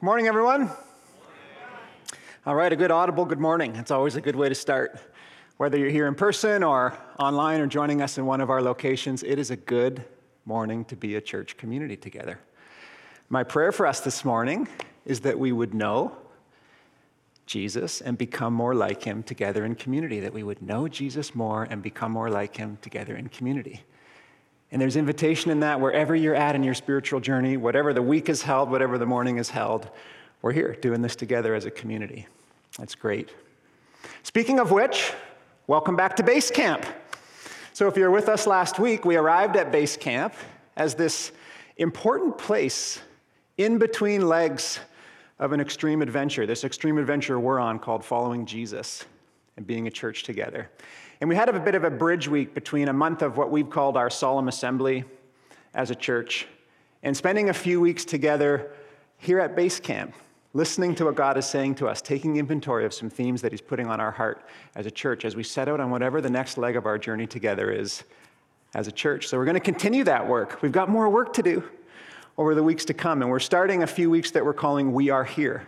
Morning, everyone. All right, a good audible good morning. It's always a good way to start. Whether you're here in person or online or joining us in one of our locations, it is a good morning to be a church community together. My prayer for us this morning is that we would know Jesus and become more like him together in community, that we would know Jesus more and become more like him together in community. And there's invitation in that wherever you're at in your spiritual journey, whatever the week is held, whatever the morning is held, we're here doing this together as a community. That's great. Speaking of which, welcome back to Base Camp. So, if you were with us last week, we arrived at Base Camp as this important place in between legs of an extreme adventure, this extreme adventure we're on called following Jesus and being a church together. And we had a bit of a bridge week between a month of what we've called our solemn assembly as a church and spending a few weeks together here at base camp, listening to what God is saying to us, taking inventory of some themes that He's putting on our heart as a church as we set out on whatever the next leg of our journey together is as a church. So we're going to continue that work. We've got more work to do over the weeks to come, and we're starting a few weeks that we're calling We Are Here,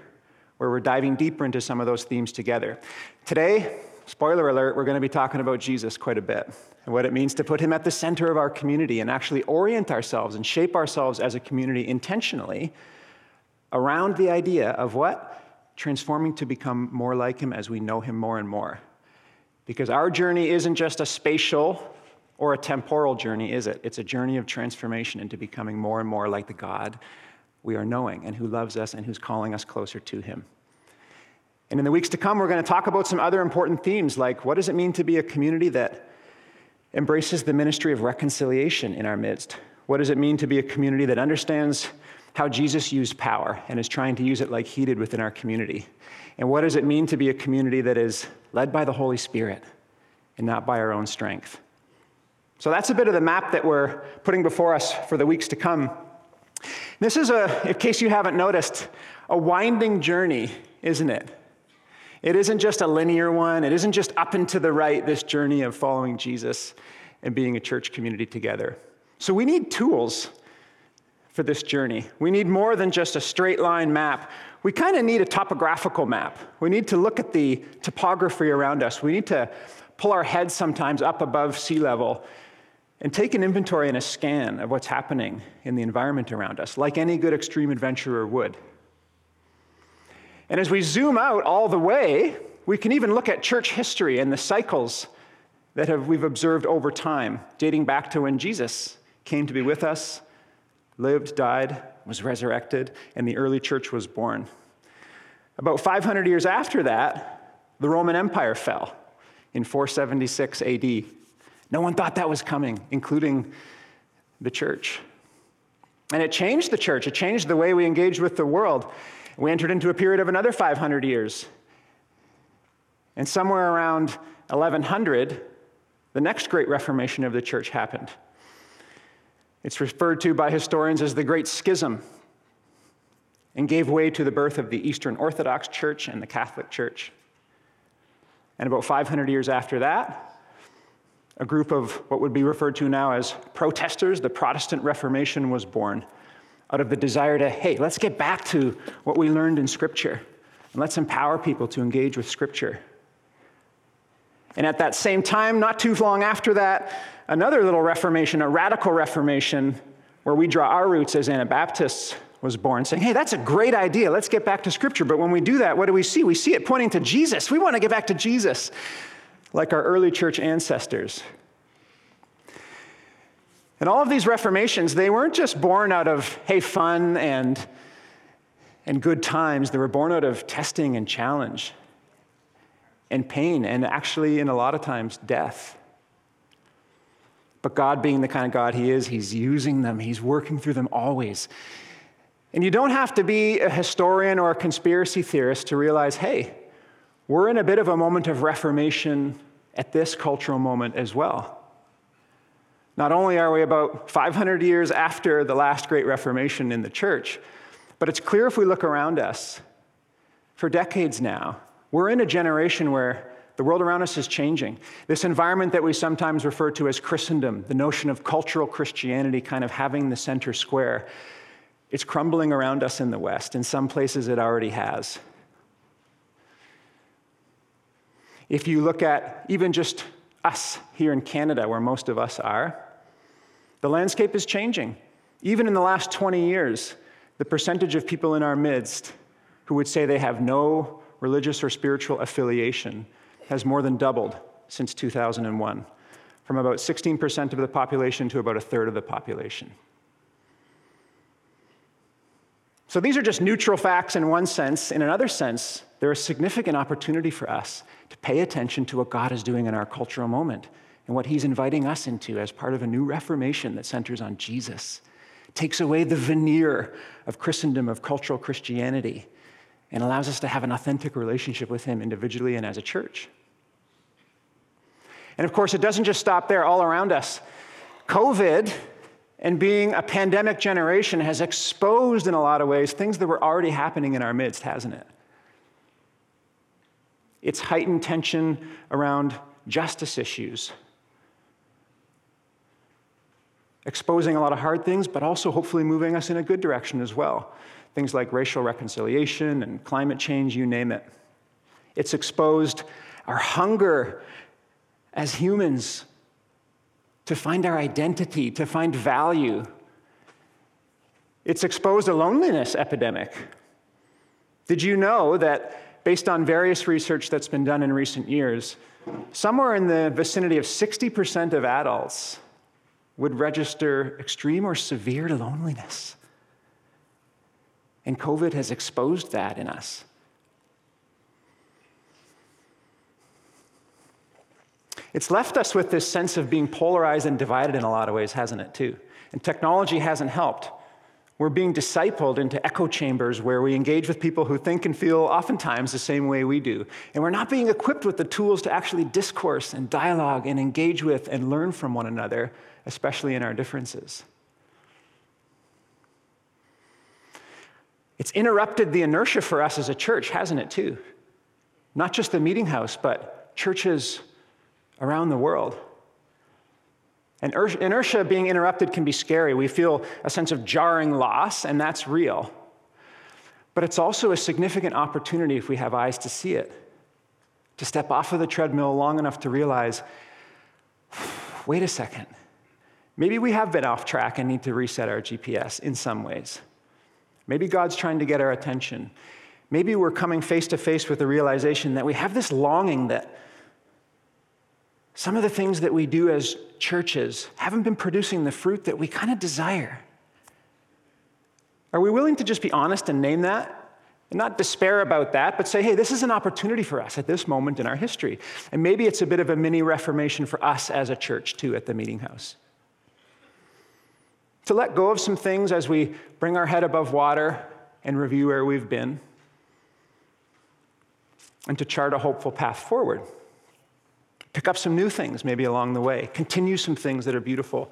where we're diving deeper into some of those themes together. Today, spoiler alert, we're going to be talking about Jesus quite a bit and what it means to put him at the center of our community and actually orient ourselves and shape ourselves as a community intentionally around the idea of what? Transforming to become more like him as we know him more and more. Because our journey isn't just a spatial or a temporal journey, is it? It's a journey of transformation into becoming more and more like the God we are knowing and who loves us and who's calling us closer to him. And in the weeks to come, we're going to talk about some other important themes like what does it mean to be a community that embraces the ministry of reconciliation in our midst? What does it mean to be a community that understands how Jesus used power and is trying to use it like he did within our community? And what does it mean to be a community that is led by the Holy Spirit and not by our own strength? So that's a bit of the map that we're putting before us for the weeks to come. This is a, in case you haven't noticed, a winding journey, isn't it? It isn't just a linear one, it isn't just up and to the right, this journey of following Jesus and being a church community together. So we need tools for this journey. We need more than just a straight line map. We kind of need a topographical map. We need to look at the topography around us. We need to pull our heads sometimes up above sea level and take an inventory and a scan of what's happening in the environment around us, like any good extreme adventurer would. And as we zoom out all the way, we can even look at church history and the cycles that have, we've observed over time, dating back to when Jesus came to be with us, lived, died, was resurrected, and the early church was born. About 500 years after that, the Roman Empire fell in 476 AD. No one thought that was coming, including the church. And it changed the church, it changed the way we engaged with the world. We entered into a period of another 500 years. And somewhere around 1100, the next great reformation of the church happened. It's referred to by historians as the Great Schism and gave way to the birth of the Eastern Orthodox Church and the Catholic Church. And about 500 years after that, a group of what would be referred to now as protesters, the Protestant Reformation, was born out of the desire to, hey, let's get back to what we learned in Scripture and let's empower people to engage with Scripture. And at that same time, not too long after that, another little reformation, a radical reformation, where we draw our roots as Anabaptists, was born, saying, hey, that's a great idea. Let's get back to Scripture. But when we do that, what do we see? We see it pointing to Jesus. We want to get back to Jesus, like our early church ancestors. And all of these reformations, they weren't just born out of, hey, fun and, and good times. They were born out of testing and challenge and pain, and actually, in a lot of times, death. But God, being the kind of God He is, He's using them, He's working through them always. And you don't have to be a historian or a conspiracy theorist to realize hey, we're in a bit of a moment of reformation at this cultural moment as well. Not only are we about 500 years after the last great Reformation in the church, but it's clear if we look around us, for decades now, we're in a generation where the world around us is changing. This environment that we sometimes refer to as Christendom, the notion of cultural Christianity kind of having the center square, It's crumbling around us in the West. In some places, it already has. If you look at even just us here in Canada, where most of us are, the landscape is changing. Even in the last 20 years, the percentage of people in our midst who would say they have no religious or spiritual affiliation has more than doubled since 2001, from about 16% of the population to about a third of the population. So these are just neutral facts in one sense. In another sense, they're a significant opportunity for us to pay attention to what God is doing in our cultural moment and what He's inviting us into as part of a new reformation that centers on Jesus, takes away the veneer of Christendom, of cultural Christianity, and allows us to have an authentic relationship with Him individually and as a church. And of course, it doesn't just stop there all around us. COVID and being a pandemic generation has exposed, in a lot of ways, things that were already happening in our midst, hasn't it? It's heightened tension around justice issues, exposing a lot of hard things, but also hopefully moving us in a good direction as well. Things like racial reconciliation and climate change, you name it. It's exposed our hunger as humans to find our identity, to find value. It's exposed a loneliness epidemic. Did you know that, based on various research that's been done in recent years, somewhere in the vicinity of 60% of adults would register extreme or severe loneliness? And COVID has exposed that in us. It's left us with this sense of being polarized and divided in a lot of ways, hasn't it, too? And technology hasn't helped. We're being discipled into echo chambers where we engage with people who think and feel oftentimes the same way we do. And we're not being equipped with the tools to actually discourse and dialogue and engage with and learn from one another, especially in our differences. It's interrupted the inertia for us as a church, hasn't it, too? Not just the meeting house, but churches around the world. And inertia being interrupted can be scary. We feel a sense of jarring loss, and that's real. But it's also a significant opportunity if we have eyes to see it, to step off of the treadmill long enough to realize wait a second, maybe we have been off track and need to reset our GPS in some ways. Maybe God's trying to get our attention. Maybe we're coming face to face with the realization that we have this longing that some of the things that we do as churches haven't been producing the fruit that we kind of desire. Are we willing to just be honest and name that? And not despair about that, but say, hey, this is an opportunity for us at this moment in our history. And maybe it's a bit of a mini reformation for us as a church, too, at the meeting house. To let go of some things as we bring our head above water and review where we've been, and to chart a hopeful path forward. Pick up some new things maybe along the way. Continue some things that are beautiful.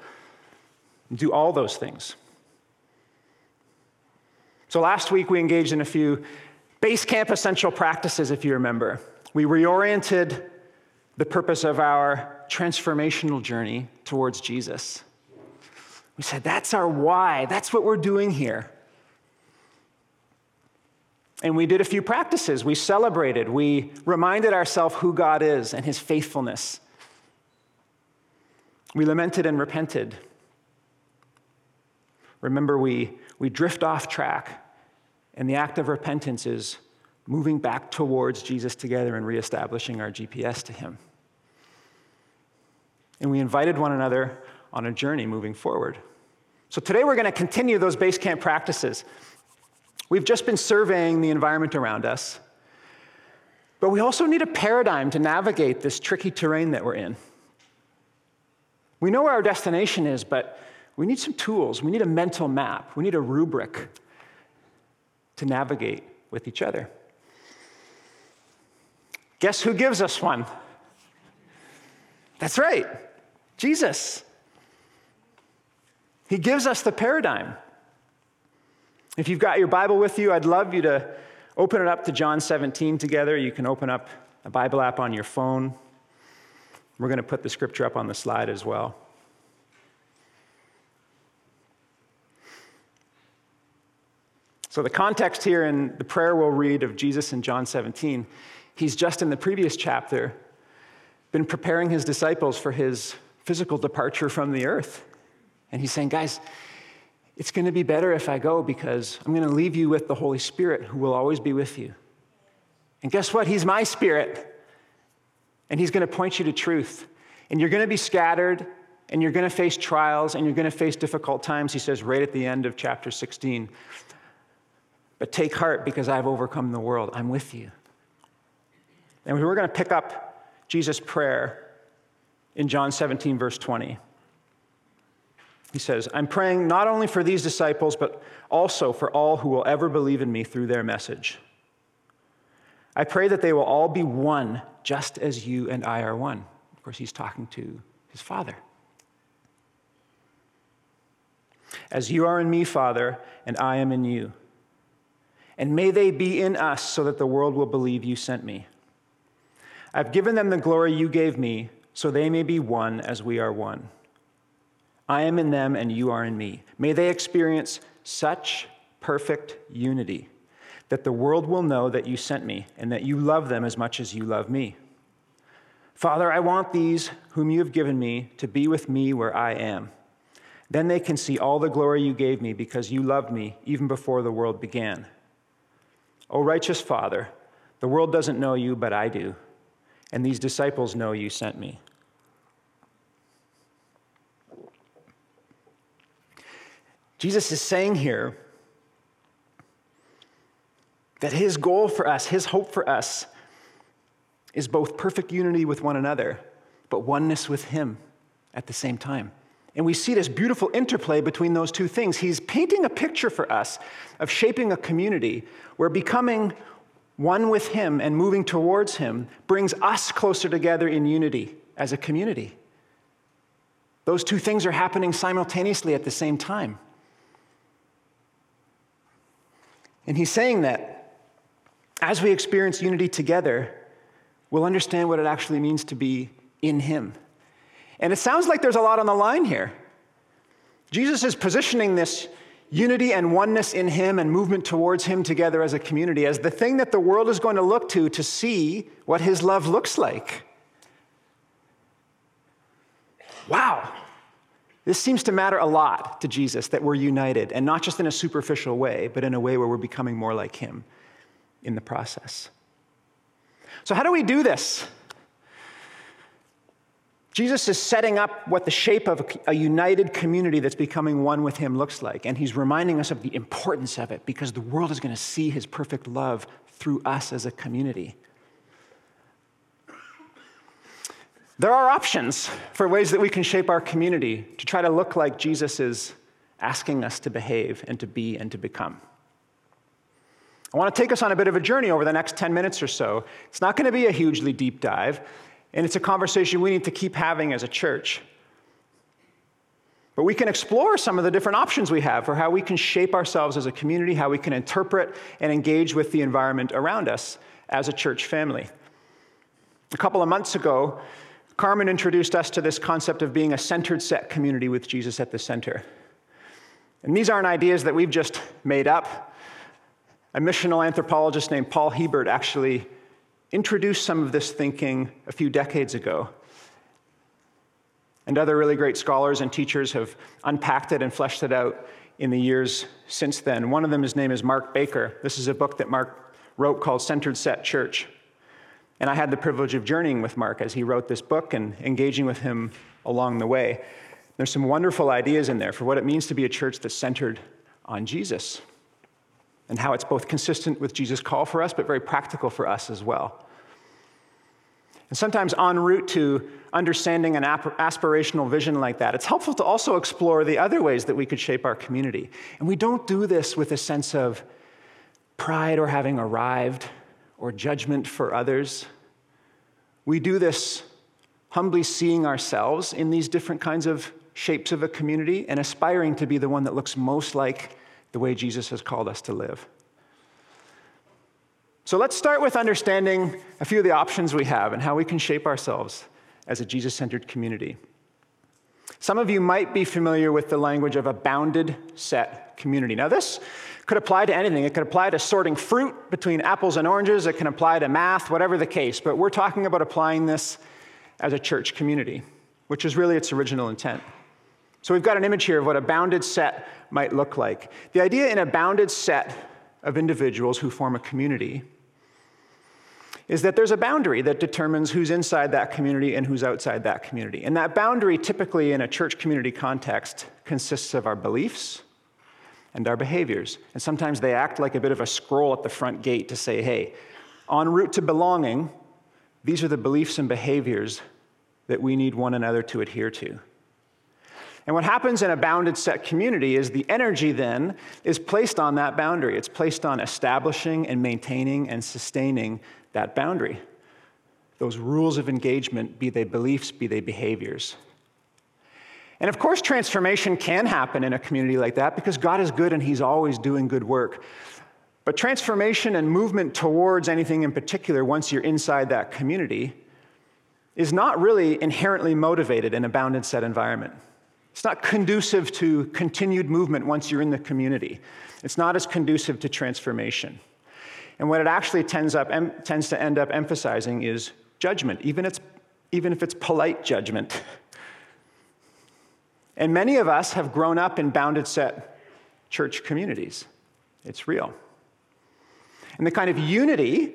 Do all those things. So last week we engaged in a few base camp essential practices, if you remember. We reoriented the purpose of our transformational journey towards Jesus. We said, that's our why. That's what we're doing here. And we did a few practices. We celebrated. We reminded ourselves who God is and his faithfulness. We lamented and repented. Remember, we, we drift off track, and the act of repentance is moving back towards Jesus together and reestablishing our GPS to him. And we invited one another on a journey moving forward. So today we're going to continue those base camp practices. We've just been surveying the environment around us, but we also need a paradigm to navigate this tricky terrain that we're in. We know where our destination is, but we need some tools. We need a mental map. We need a rubric to navigate with each other. Guess who gives us one? That's right, Jesus. He gives us the paradigm. If you've got your Bible with you, I'd love you to open it up to John 17 together. You can open up a Bible app on your phone. We're going to put the scripture up on the slide as well. So, the context here in the prayer we'll read of Jesus in John 17, he's just in the previous chapter been preparing his disciples for his physical departure from the earth. And he's saying, guys, it's going to be better if I go because I'm going to leave you with the Holy Spirit who will always be with you. And guess what? He's my spirit. And he's going to point you to truth. And you're going to be scattered and you're going to face trials and you're going to face difficult times, he says right at the end of chapter 16. But take heart because I've overcome the world. I'm with you. And we're going to pick up Jesus' prayer in John 17, verse 20. He says, I'm praying not only for these disciples, but also for all who will ever believe in me through their message. I pray that they will all be one, just as you and I are one. Of course, he's talking to his Father. As you are in me, Father, and I am in you. And may they be in us so that the world will believe you sent me. I've given them the glory you gave me, so they may be one as we are one. I am in them and you are in me. May they experience such perfect unity that the world will know that you sent me and that you love them as much as you love me. Father, I want these whom you have given me to be with me where I am. Then they can see all the glory you gave me because you loved me even before the world began. O righteous Father, the world doesn't know you, but I do, and these disciples know you sent me. Jesus is saying here that his goal for us, his hope for us, is both perfect unity with one another, but oneness with him at the same time. And we see this beautiful interplay between those two things. He's painting a picture for us of shaping a community where becoming one with him and moving towards him brings us closer together in unity as a community. Those two things are happening simultaneously at the same time. And he's saying that as we experience unity together, we'll understand what it actually means to be in him. And it sounds like there's a lot on the line here. Jesus is positioning this unity and oneness in him and movement towards him together as a community as the thing that the world is going to look to to see what his love looks like. Wow. This seems to matter a lot to Jesus that we're united, and not just in a superficial way, but in a way where we're becoming more like Him in the process. So, how do we do this? Jesus is setting up what the shape of a united community that's becoming one with Him looks like, and He's reminding us of the importance of it because the world is going to see His perfect love through us as a community. There are options for ways that we can shape our community to try to look like Jesus is asking us to behave and to be and to become. I want to take us on a bit of a journey over the next 10 minutes or so. It's not going to be a hugely deep dive, and it's a conversation we need to keep having as a church. But we can explore some of the different options we have for how we can shape ourselves as a community, how we can interpret and engage with the environment around us as a church family. A couple of months ago, Carmen introduced us to this concept of being a centered set community with Jesus at the center. And these aren't ideas that we've just made up. A missional anthropologist named Paul Hiebert actually introduced some of this thinking a few decades ago. And other really great scholars and teachers have unpacked it and fleshed it out in the years since then. One of them, his name is Mark Baker. This is a book that Mark wrote called Centered Set Church. And I had the privilege of journeying with Mark as he wrote this book and engaging with him along the way. There's some wonderful ideas in there for what it means to be a church that's centered on Jesus and how it's both consistent with Jesus' call for us, but very practical for us as well. And sometimes, en route to understanding an aspirational vision like that, it's helpful to also explore the other ways that we could shape our community. And we don't do this with a sense of pride or having arrived or judgment for others. We do this humbly seeing ourselves in these different kinds of shapes of a community and aspiring to be the one that looks most like the way Jesus has called us to live. So let's start with understanding a few of the options we have and how we can shape ourselves as a Jesus centered community. Some of you might be familiar with the language of a bounded set community. Now, this could apply to anything. It could apply to sorting fruit between apples and oranges. It can apply to math, whatever the case. But we're talking about applying this as a church community, which is really its original intent. So we've got an image here of what a bounded set might look like. The idea in a bounded set of individuals who form a community is that there's a boundary that determines who's inside that community and who's outside that community. And that boundary, typically in a church community context, consists of our beliefs and our behaviors. And sometimes they act like a bit of a scroll at the front gate to say, hey, en route to belonging, these are the beliefs and behaviors that we need one another to adhere to. And what happens in a bounded set community is the energy then is placed on that boundary. It's placed on establishing and maintaining and sustaining that boundary. Those rules of engagement, be they beliefs, be they behaviors. And of course, transformation can happen in a community like that because God is good and He's always doing good work. But transformation and movement towards anything in particular, once you're inside that community, is not really inherently motivated in a bounded set environment. It's not conducive to continued movement once you're in the community. It's not as conducive to transformation. And what it actually tends, up, em, tends to end up emphasizing is judgment, even, it's, even if it's polite judgment. And many of us have grown up in bounded set church communities. It's real. And the kind of unity,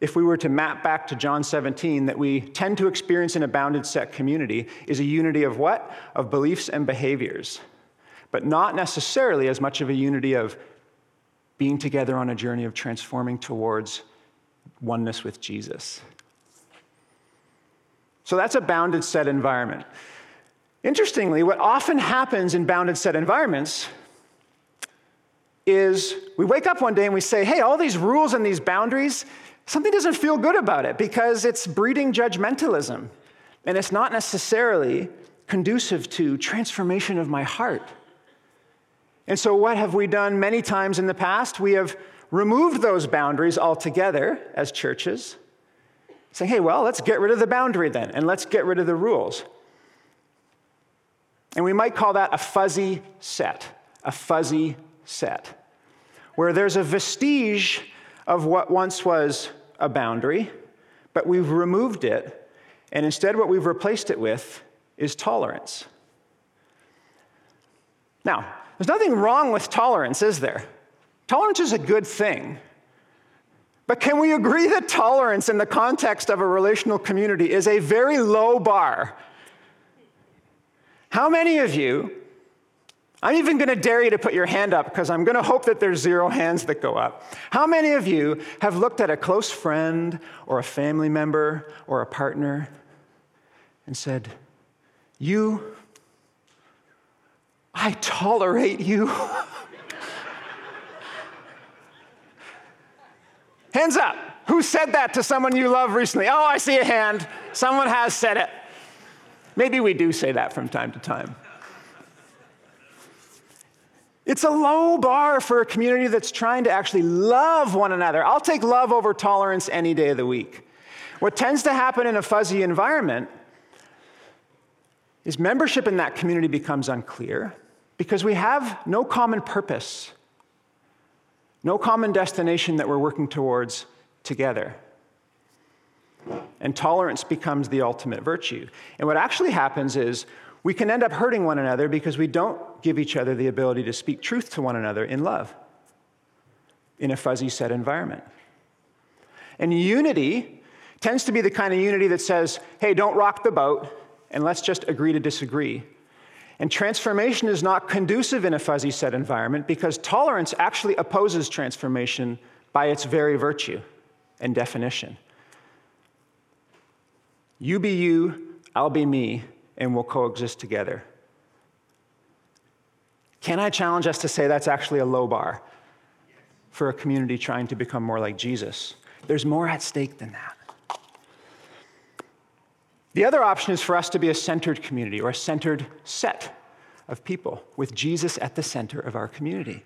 if we were to map back to John 17, that we tend to experience in a bounded set community is a unity of what? Of beliefs and behaviors, but not necessarily as much of a unity of being together on a journey of transforming towards oneness with Jesus. So that's a bounded set environment. Interestingly, what often happens in bounded set environments is we wake up one day and we say, hey, all these rules and these boundaries, something doesn't feel good about it because it's breeding judgmentalism. And it's not necessarily conducive to transformation of my heart. And so, what have we done many times in the past? We have removed those boundaries altogether as churches, saying, hey, well, let's get rid of the boundary then, and let's get rid of the rules. And we might call that a fuzzy set, a fuzzy set, where there's a vestige of what once was a boundary, but we've removed it, and instead, what we've replaced it with is tolerance. Now, there's nothing wrong with tolerance, is there? Tolerance is a good thing. But can we agree that tolerance in the context of a relational community is a very low bar? How many of you, I'm even going to dare you to put your hand up because I'm going to hope that there's zero hands that go up. How many of you have looked at a close friend or a family member or a partner and said, You I tolerate you. Hands up. Who said that to someone you love recently? Oh, I see a hand. Someone has said it. Maybe we do say that from time to time. It's a low bar for a community that's trying to actually love one another. I'll take love over tolerance any day of the week. What tends to happen in a fuzzy environment is membership in that community becomes unclear because we have no common purpose, no common destination that we're working towards together. And tolerance becomes the ultimate virtue. And what actually happens is we can end up hurting one another because we don't give each other the ability to speak truth to one another in love in a fuzzy set environment. And unity tends to be the kind of unity that says, hey, don't rock the boat and let's just agree to disagree. And transformation is not conducive in a fuzzy set environment because tolerance actually opposes transformation by its very virtue and definition. You be you, I'll be me, and we'll coexist together. Can I challenge us to say that's actually a low bar for a community trying to become more like Jesus? There's more at stake than that. The other option is for us to be a centered community or a centered set of people with Jesus at the center of our community.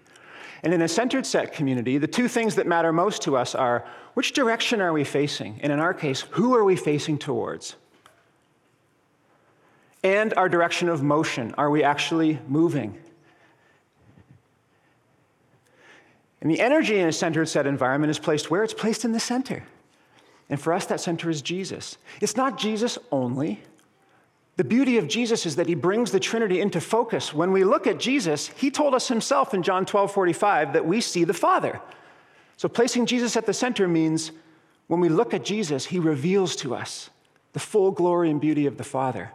And in a centered set community, the two things that matter most to us are which direction are we facing? And in our case, who are we facing towards? And our direction of motion. Are we actually moving? And the energy in a centered set environment is placed where? It's placed in the center. And for us, that center is Jesus. It's not Jesus only. The beauty of Jesus is that he brings the Trinity into focus. When we look at Jesus, he told us himself in John 12 45 that we see the Father. So placing Jesus at the center means when we look at Jesus, he reveals to us the full glory and beauty of the Father.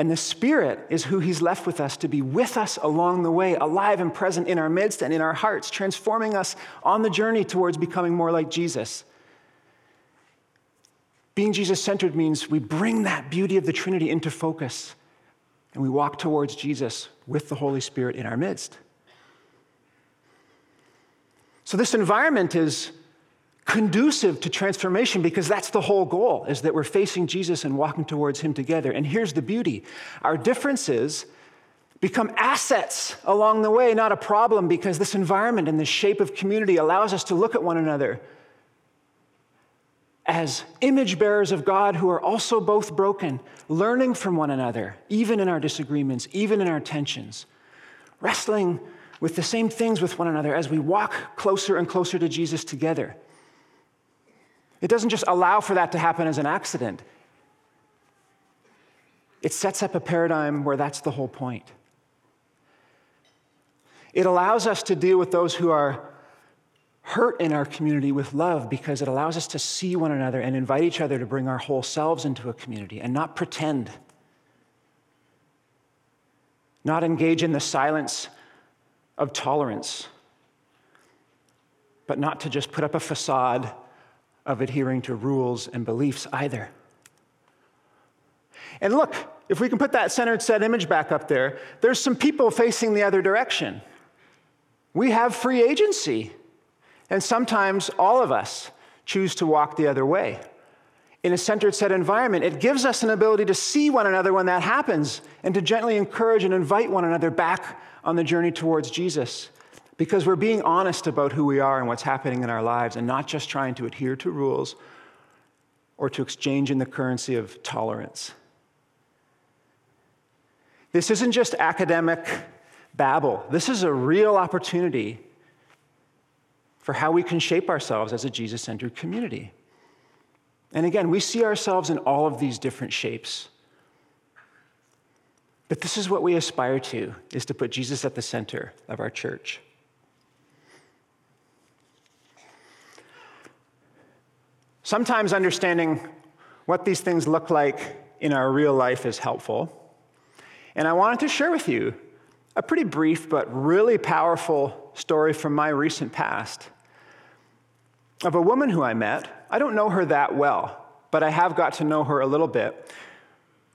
And the Spirit is who He's left with us to be with us along the way, alive and present in our midst and in our hearts, transforming us on the journey towards becoming more like Jesus. Being Jesus centered means we bring that beauty of the Trinity into focus and we walk towards Jesus with the Holy Spirit in our midst. So, this environment is conducive to transformation because that's the whole goal is that we're facing Jesus and walking towards him together. And here's the beauty. Our differences become assets along the way, not a problem because this environment and this shape of community allows us to look at one another as image bearers of God who are also both broken, learning from one another, even in our disagreements, even in our tensions, wrestling with the same things with one another as we walk closer and closer to Jesus together. It doesn't just allow for that to happen as an accident, it sets up a paradigm where that's the whole point. It allows us to deal with those who are hurt in our community with love because it allows us to see one another and invite each other to bring our whole selves into a community and not pretend. Not engage in the silence of tolerance, but not to just put up a facade of adhering to rules and beliefs either. And look, if we can put that centered set image back up there, there's some people facing the other direction. We have free agency. And sometimes all of us choose to walk the other way. In a centered set environment, it gives us an ability to see one another when that happens and to gently encourage and invite one another back on the journey towards Jesus because we're being honest about who we are and what's happening in our lives and not just trying to adhere to rules or to exchange in the currency of tolerance. This isn't just academic babble, this is a real opportunity for how we can shape ourselves as a Jesus centered community. And again, we see ourselves in all of these different shapes. But this is what we aspire to is to put Jesus at the center of our church. Sometimes understanding what these things look like in our real life is helpful. And I wanted to share with you a pretty brief but really powerful story from my recent past of a woman who I met. I don't know her that well, but I have got to know her a little bit.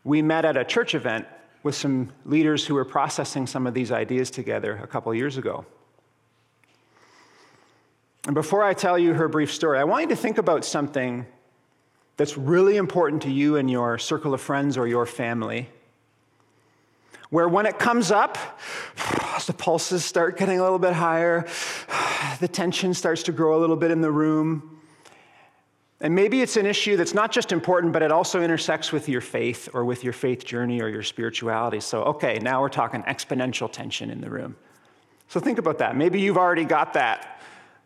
We met at a church event with some leaders who were processing some of these ideas together a couple years ago. And before I tell you her brief story, I want you to think about something that's really important to you and your circle of friends or your family. Where when it comes up, the pulses start getting a little bit higher, the tension starts to grow a little bit in the room. And maybe it's an issue that's not just important, but it also intersects with your faith or with your faith journey or your spirituality. So, okay, now we're talking exponential tension in the room. So, think about that. Maybe you've already got that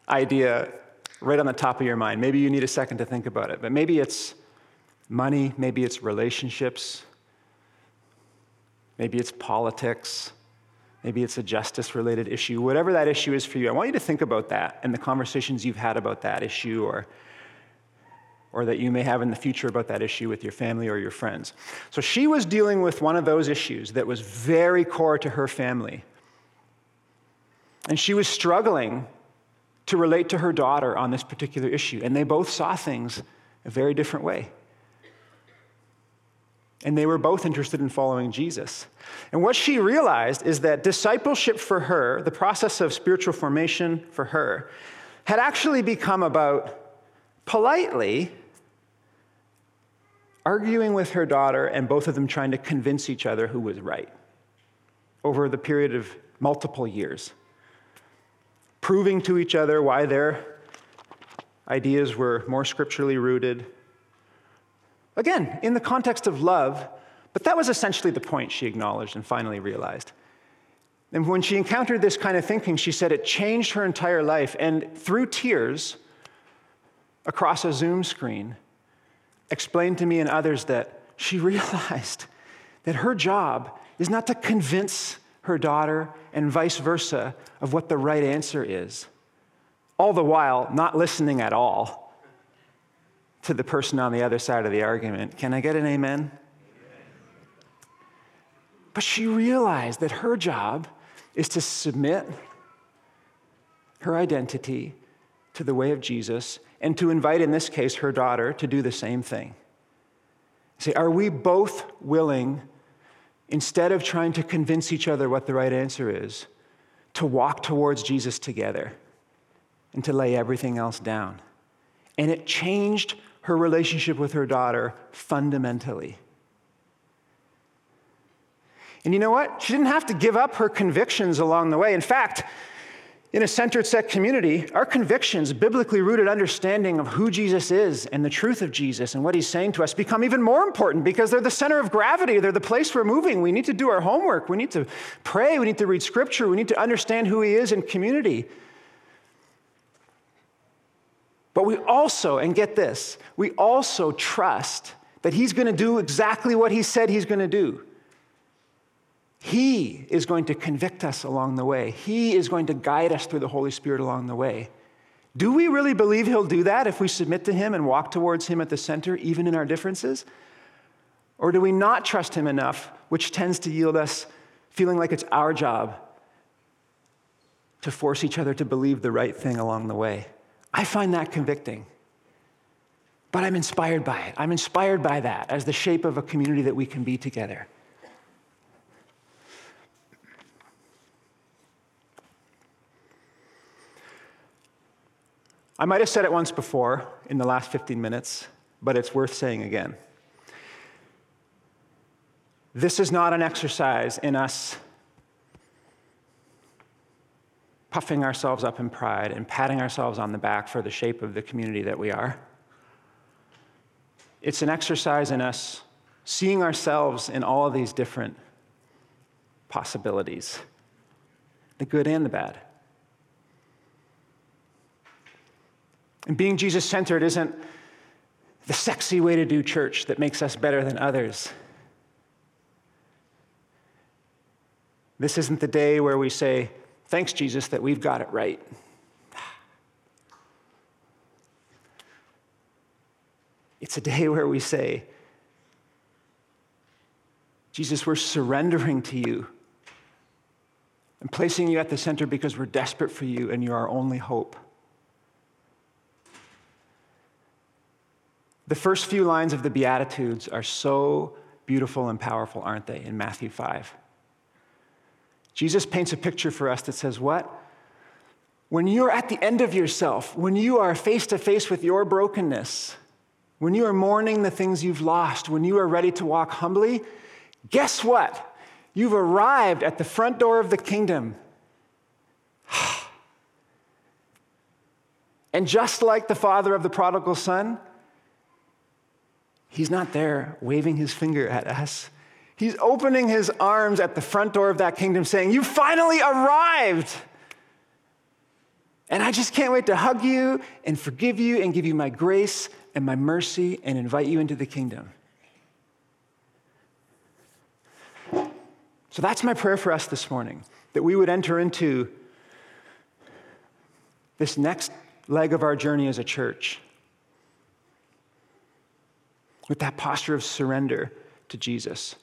idea right on the top of your mind. Maybe you need a second to think about it, but maybe it's money, maybe it's relationships, maybe it's politics, maybe it's a justice related issue. Whatever that issue is for you, I want you to think about that and the conversations you've had about that issue or or that you may have in the future about that issue with your family or your friends. So she was dealing with one of those issues that was very core to her family. And she was struggling to relate to her daughter on this particular issue. And they both saw things a very different way. And they were both interested in following Jesus. And what she realized is that discipleship for her, the process of spiritual formation for her, had actually become about politely arguing with her daughter and both of them trying to convince each other who was right over the period of multiple years proving to each other why their ideas were more scripturally rooted. Again, in the context of love, but that was essentially the point she acknowledged and finally realized. And when she encountered this kind of thinking, she said it changed her entire life. And through tears, across a Zoom screen, explained to me and others that she realized that her job is not to convince her daughter and vice versa of what the right answer is, all the while not listening at all to the person on the other side of the argument. Can I get an amen? But she realized that her job is to submit her identity to the way of Jesus and to invite, in this case, her daughter to do the same thing. Say, are we both willing, instead of trying to convince each other what the right answer is, to walk towards Jesus together and to lay everything else down? And it changed her relationship with her daughter fundamentally. And you know what? She didn't have to give up her convictions along the way. In fact, in a centered set community, our convictions, biblically rooted understanding of who Jesus is and the truth of Jesus and what he's saying to us become even more important because they're the center of gravity. They're the place we're moving. We need to do our homework. We need to pray. We need to read scripture. We need to understand who he is in community. But we also, and get this, we also trust that he's going to do exactly what he said he's going to do. He is going to convict us along the way. He is going to guide us through the Holy Spirit along the way. Do we really believe He'll do that if we submit to Him and walk towards Him at the center, even in our differences? Or do we not trust Him enough, which tends to yield us feeling like it's our job to force each other to believe the right thing along the way? I find that convicting. But I'm inspired by it. I'm inspired by that as the shape of a community that we can be together. I might have said it once before in the last 15 minutes, but it's worth saying again. This is not an exercise in us puffing ourselves up in pride and patting ourselves on the back for the shape of the community that we are. It's an exercise in us seeing ourselves in all of these different possibilities the good and the bad. And being Jesus centered isn't the sexy way to do church that makes us better than others. This isn't the day where we say, Thanks, Jesus, that we've got it right. It's a day where we say, Jesus, we're surrendering to you and placing you at the center because we're desperate for you and you're our only hope. The first few lines of the Beatitudes are so beautiful and powerful, aren't they, in Matthew 5? Jesus paints a picture for us that says, What? When you're at the end of yourself, when you are face to face with your brokenness, when you are mourning the things you've lost, when you are ready to walk humbly, guess what? You've arrived at the front door of the kingdom. and just like the father of the prodigal son, He's not there waving his finger at us. He's opening his arms at the front door of that kingdom saying, You finally arrived. And I just can't wait to hug you and forgive you and give you my grace and my mercy and invite you into the kingdom. So that's my prayer for us this morning that we would enter into this next leg of our journey as a church with that posture of surrender to Jesus.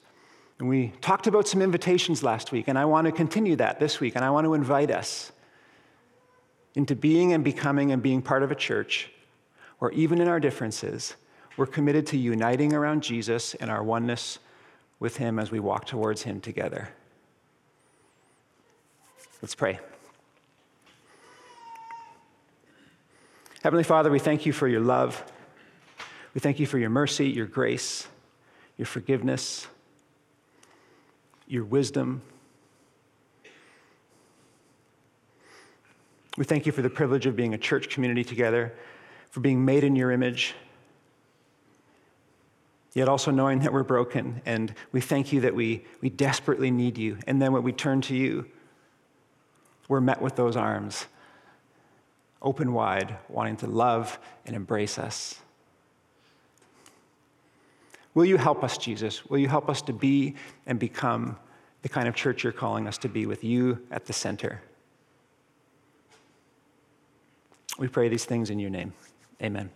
And we talked about some invitations last week, and I want to continue that this week, and I want to invite us into being and becoming and being part of a church where, even in our differences, we're committed to uniting around Jesus and our oneness with Him as we walk towards Him together. Let's pray. Heavenly Father, we thank you for your love. We thank you for your mercy, your grace, your forgiveness, your wisdom. We thank you for the privilege of being a church community together, for being made in your image, yet also knowing that we're broken. And we thank you that we, we desperately need you. And then when we turn to you, we're met with those arms open wide, wanting to love and embrace us. Will you help us, Jesus? Will you help us to be and become the kind of church you're calling us to be with you at the center? We pray these things in your name. Amen.